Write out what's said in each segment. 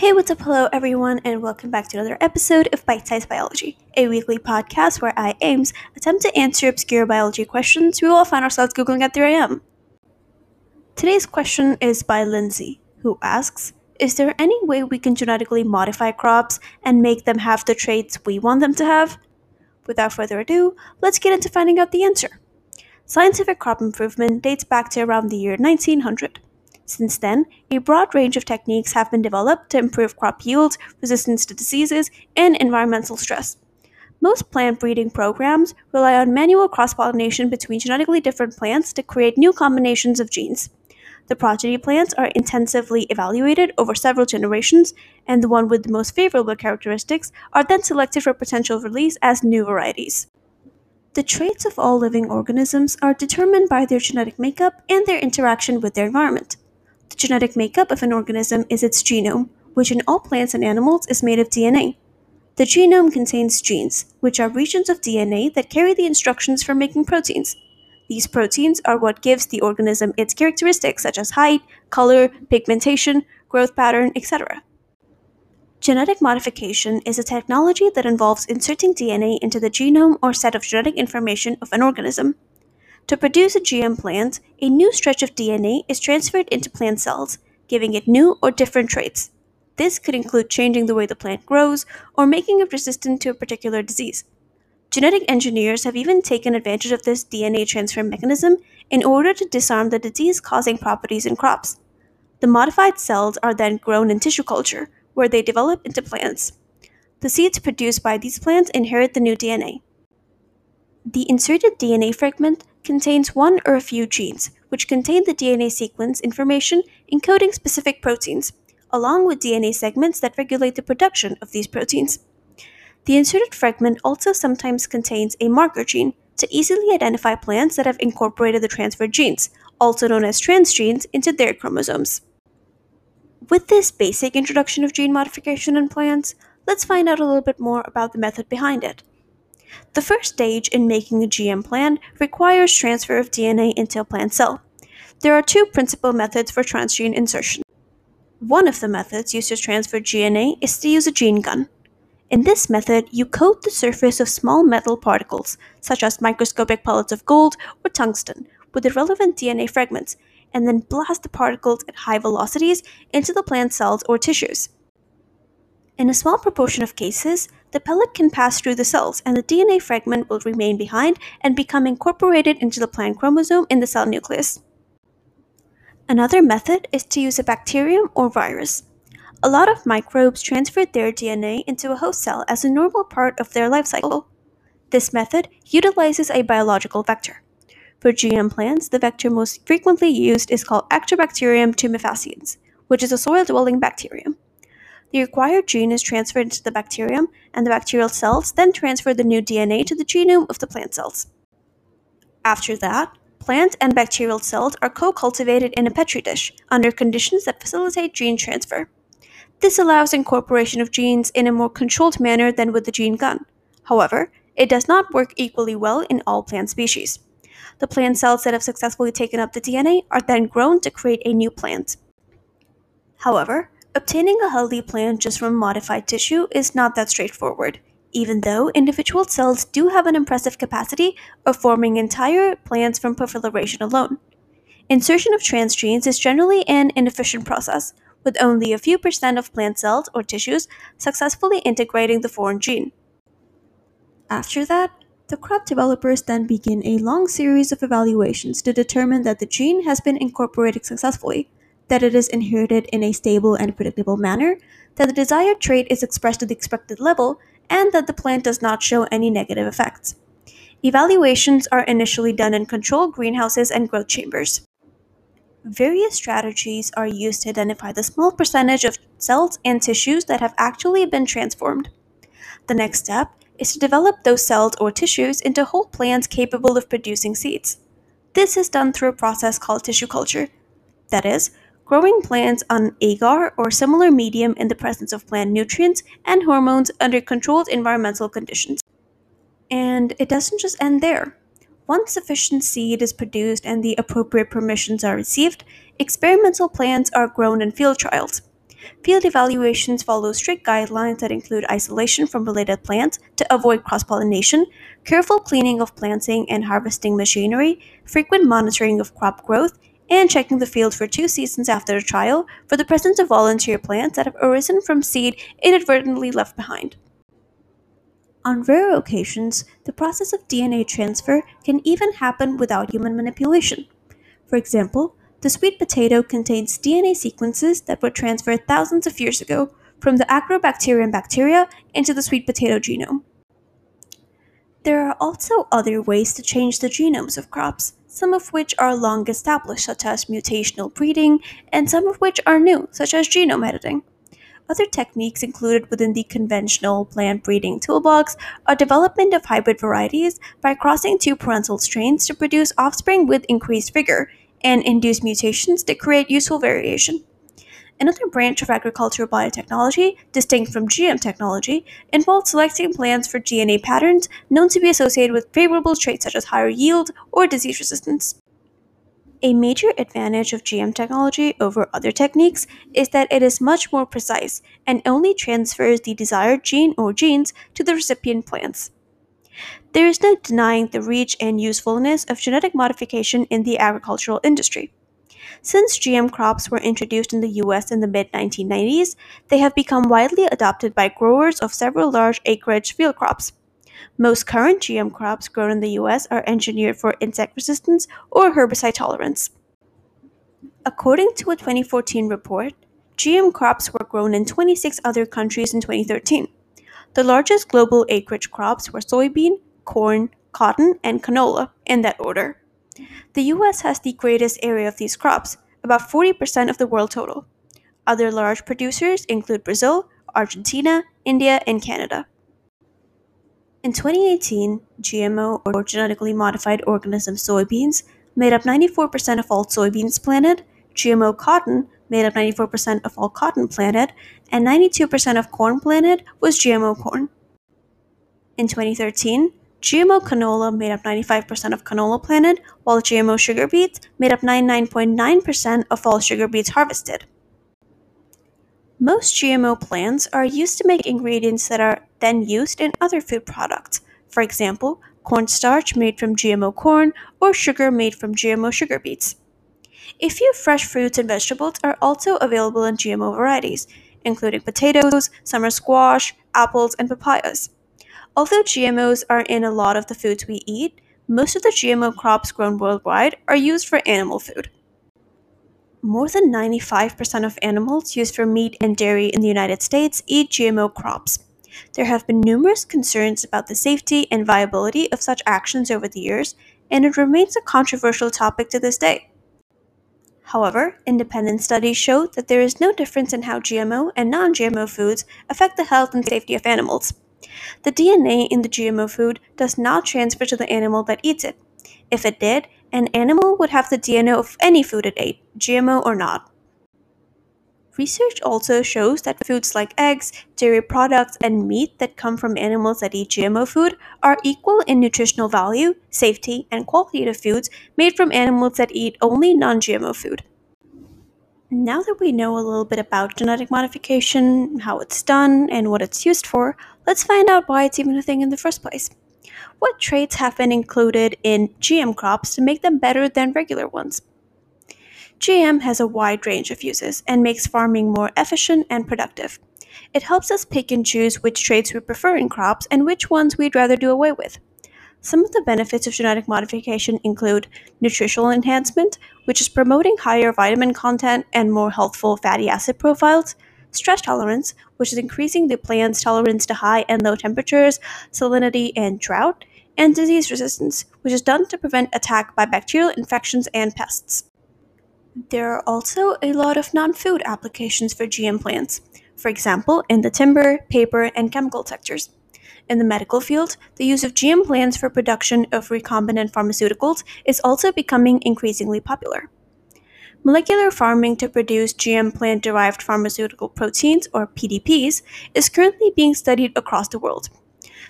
Hey, what's up? Hello, everyone, and welcome back to another episode of Bite Size Biology, a weekly podcast where I, Ames, attempt to answer obscure biology questions we all find ourselves Googling at 3 a.m. Today's question is by Lindsay, who asks Is there any way we can genetically modify crops and make them have the traits we want them to have? Without further ado, let's get into finding out the answer. Scientific crop improvement dates back to around the year 1900. Since then, a broad range of techniques have been developed to improve crop yield, resistance to diseases, and environmental stress. Most plant breeding programs rely on manual cross pollination between genetically different plants to create new combinations of genes. The progeny plants are intensively evaluated over several generations, and the one with the most favorable characteristics are then selected for potential release as new varieties. The traits of all living organisms are determined by their genetic makeup and their interaction with their environment. The genetic makeup of an organism is its genome, which in all plants and animals is made of DNA. The genome contains genes, which are regions of DNA that carry the instructions for making proteins. These proteins are what gives the organism its characteristics such as height, color, pigmentation, growth pattern, etc. Genetic modification is a technology that involves inserting DNA into the genome or set of genetic information of an organism. To produce a GM plant, a new stretch of DNA is transferred into plant cells, giving it new or different traits. This could include changing the way the plant grows or making it resistant to a particular disease. Genetic engineers have even taken advantage of this DNA transfer mechanism in order to disarm the disease causing properties in crops. The modified cells are then grown in tissue culture, where they develop into plants. The seeds produced by these plants inherit the new DNA. The inserted DNA fragment contains one or a few genes, which contain the DNA sequence information encoding specific proteins, along with DNA segments that regulate the production of these proteins. The inserted fragment also sometimes contains a marker gene to easily identify plants that have incorporated the transferred genes, also known as transgenes, into their chromosomes. With this basic introduction of gene modification in plants, let's find out a little bit more about the method behind it. The first stage in making a GM plant requires transfer of DNA into a plant cell. There are two principal methods for transgene insertion. One of the methods used to transfer DNA is to use a gene gun. In this method, you coat the surface of small metal particles, such as microscopic pellets of gold or tungsten, with the relevant DNA fragments, and then blast the particles at high velocities into the plant cells or tissues. In a small proportion of cases, the pellet can pass through the cells and the DNA fragment will remain behind and become incorporated into the plant chromosome in the cell nucleus. Another method is to use a bacterium or virus. A lot of microbes transfer their DNA into a host cell as a normal part of their life cycle. This method utilizes a biological vector. For GM plants, the vector most frequently used is called Agrobacterium tumefaciens, which is a soil dwelling bacterium. The required gene is transferred into the bacterium, and the bacterial cells then transfer the new DNA to the genome of the plant cells. After that, plant and bacterial cells are co cultivated in a petri dish under conditions that facilitate gene transfer. This allows incorporation of genes in a more controlled manner than with the gene gun. However, it does not work equally well in all plant species. The plant cells that have successfully taken up the DNA are then grown to create a new plant. However, Obtaining a healthy plant just from modified tissue is not that straightforward, even though individual cells do have an impressive capacity of forming entire plants from proliferation alone. Insertion of transgenes is generally an inefficient process, with only a few percent of plant cells or tissues successfully integrating the foreign gene. After that, the crop developers then begin a long series of evaluations to determine that the gene has been incorporated successfully that it is inherited in a stable and predictable manner, that the desired trait is expressed to the expected level, and that the plant does not show any negative effects. Evaluations are initially done in controlled greenhouses and growth chambers. Various strategies are used to identify the small percentage of cells and tissues that have actually been transformed. The next step is to develop those cells or tissues into whole plants capable of producing seeds. This is done through a process called tissue culture. That is, growing plants on agar or similar medium in the presence of plant nutrients and hormones under controlled environmental conditions. And it doesn't just end there. Once sufficient seed is produced and the appropriate permissions are received, experimental plants are grown in field trials. Field evaluations follow strict guidelines that include isolation from related plants to avoid cross pollination, careful cleaning of planting and harvesting machinery, frequent monitoring of crop growth, and checking the field for two seasons after the trial for the presence of volunteer plants that have arisen from seed inadvertently left behind. On rare occasions, the process of DNA transfer can even happen without human manipulation. For example, the sweet potato contains DNA sequences that were transferred thousands of years ago from the Agrobacterium bacteria into the sweet potato genome. There are also other ways to change the genomes of crops, some of which are long established, such as mutational breeding, and some of which are new, such as genome editing. Other techniques included within the conventional plant breeding toolbox are development of hybrid varieties by crossing two parental strains to produce offspring with increased vigor, and induce mutations that create useful variation. Another branch of agricultural biotechnology, distinct from GM technology, involves selecting plants for DNA patterns known to be associated with favorable traits such as higher yield or disease resistance. A major advantage of GM technology over other techniques is that it is much more precise and only transfers the desired gene or genes to the recipient plants. There is no denying the reach and usefulness of genetic modification in the agricultural industry. Since GM crops were introduced in the US in the mid 1990s, they have become widely adopted by growers of several large acreage field crops. Most current GM crops grown in the US are engineered for insect resistance or herbicide tolerance. According to a 2014 report, GM crops were grown in 26 other countries in 2013. The largest global acreage crops were soybean, corn, cotton, and canola, in that order. The US has the greatest area of these crops, about 40% of the world total. Other large producers include Brazil, Argentina, India, and Canada. In 2018, GMO or genetically modified organism soybeans made up 94% of all soybeans planted, GMO cotton made up 94% of all cotton planted, and 92% of corn planted was GMO corn. In 2013, GMO canola made up 95% of canola planted, while GMO sugar beets made up 99.9% of all sugar beets harvested. Most GMO plants are used to make ingredients that are then used in other food products. For example, cornstarch made from GMO corn or sugar made from GMO sugar beets. A few fresh fruits and vegetables are also available in GMO varieties, including potatoes, summer squash, apples, and papayas. Although GMOs are in a lot of the foods we eat, most of the GMO crops grown worldwide are used for animal food. More than 95% of animals used for meat and dairy in the United States eat GMO crops. There have been numerous concerns about the safety and viability of such actions over the years, and it remains a controversial topic to this day. However, independent studies show that there is no difference in how GMO and non GMO foods affect the health and safety of animals. The DNA in the GMO food does not transfer to the animal that eats it. If it did, an animal would have the DNA of any food it ate, GMO or not. Research also shows that foods like eggs, dairy products, and meat that come from animals that eat GMO food are equal in nutritional value, safety, and quality to foods made from animals that eat only non GMO food. Now that we know a little bit about genetic modification, how it's done, and what it's used for, let's find out why it's even a thing in the first place. What traits have been included in GM crops to make them better than regular ones? GM has a wide range of uses and makes farming more efficient and productive. It helps us pick and choose which traits we prefer in crops and which ones we'd rather do away with. Some of the benefits of genetic modification include nutritional enhancement, which is promoting higher vitamin content and more healthful fatty acid profiles, stress tolerance, which is increasing the plant's tolerance to high and low temperatures, salinity, and drought, and disease resistance, which is done to prevent attack by bacterial infections and pests. There are also a lot of non food applications for GM plants, for example, in the timber, paper, and chemical sectors. In the medical field, the use of GM plants for production of recombinant pharmaceuticals is also becoming increasingly popular. Molecular farming to produce GM plant derived pharmaceutical proteins, or PDPs, is currently being studied across the world.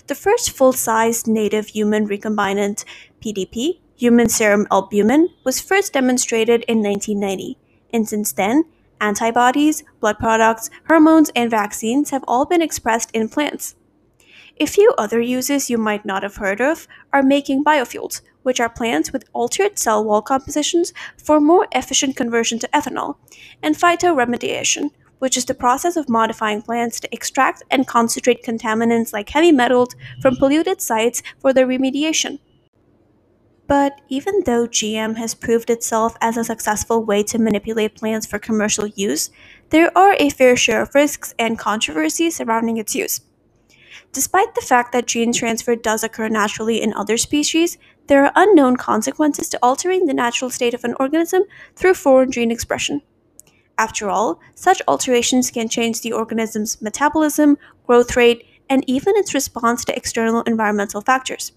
The first full sized native human recombinant PDP, human serum albumin, was first demonstrated in 1990, and since then, Antibodies, blood products, hormones, and vaccines have all been expressed in plants. A few other uses you might not have heard of are making biofuels, which are plants with altered cell wall compositions for more efficient conversion to ethanol, and phytoremediation, which is the process of modifying plants to extract and concentrate contaminants like heavy metals from polluted sites for their remediation. But even though GM has proved itself as a successful way to manipulate plants for commercial use, there are a fair share of risks and controversies surrounding its use. Despite the fact that gene transfer does occur naturally in other species, there are unknown consequences to altering the natural state of an organism through foreign gene expression. After all, such alterations can change the organism's metabolism, growth rate, and even its response to external environmental factors.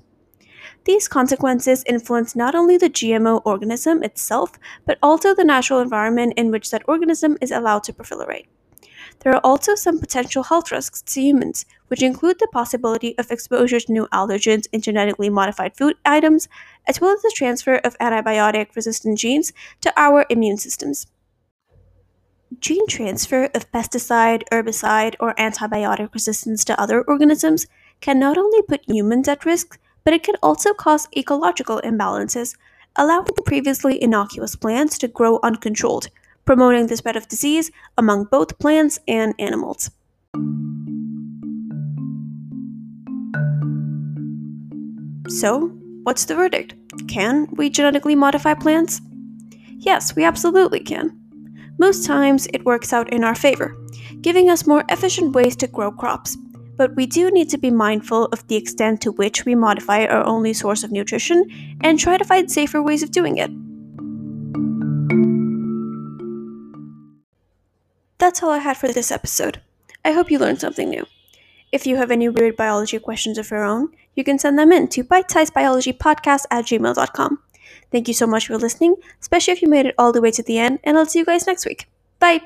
These consequences influence not only the GMO organism itself, but also the natural environment in which that organism is allowed to proliferate. There are also some potential health risks to humans, which include the possibility of exposure to new allergens in genetically modified food items, as well as the transfer of antibiotic resistant genes to our immune systems. Gene transfer of pesticide, herbicide, or antibiotic resistance to other organisms can not only put humans at risk, but it can also cause ecological imbalances, allowing previously innocuous plants to grow uncontrolled, promoting the spread of disease among both plants and animals. So, what's the verdict? Can we genetically modify plants? Yes, we absolutely can. Most times it works out in our favor, giving us more efficient ways to grow crops. But we do need to be mindful of the extent to which we modify our only source of nutrition and try to find safer ways of doing it. That's all I had for this episode. I hope you learned something new. If you have any weird biology questions of your own, you can send them in to bitesizedbiologypodcast at gmail.com. Thank you so much for listening, especially if you made it all the way to the end, and I'll see you guys next week. Bye!